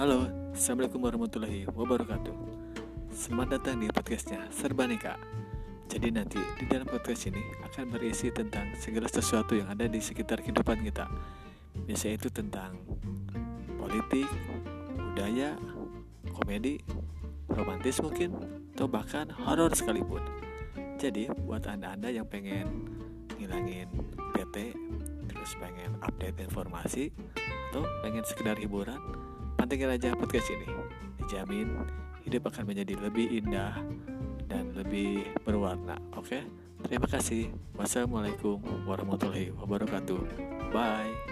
Halo, Assalamualaikum warahmatullahi wabarakatuh. Selamat datang di podcastnya Serbanika Jadi nanti di dalam podcast ini akan berisi tentang segala sesuatu yang ada di sekitar kehidupan kita. Biasanya itu tentang politik, budaya, komedi, romantis mungkin, atau bahkan horor sekalipun. Jadi buat anda-anda yang pengen ngilangin PT terus pengen update informasi atau pengen sekedar hiburan pantengin aja podcast ini. Dijamin hidup akan menjadi lebih indah dan lebih berwarna oke? Terima kasih. Wassalamualaikum warahmatullahi wabarakatuh. Bye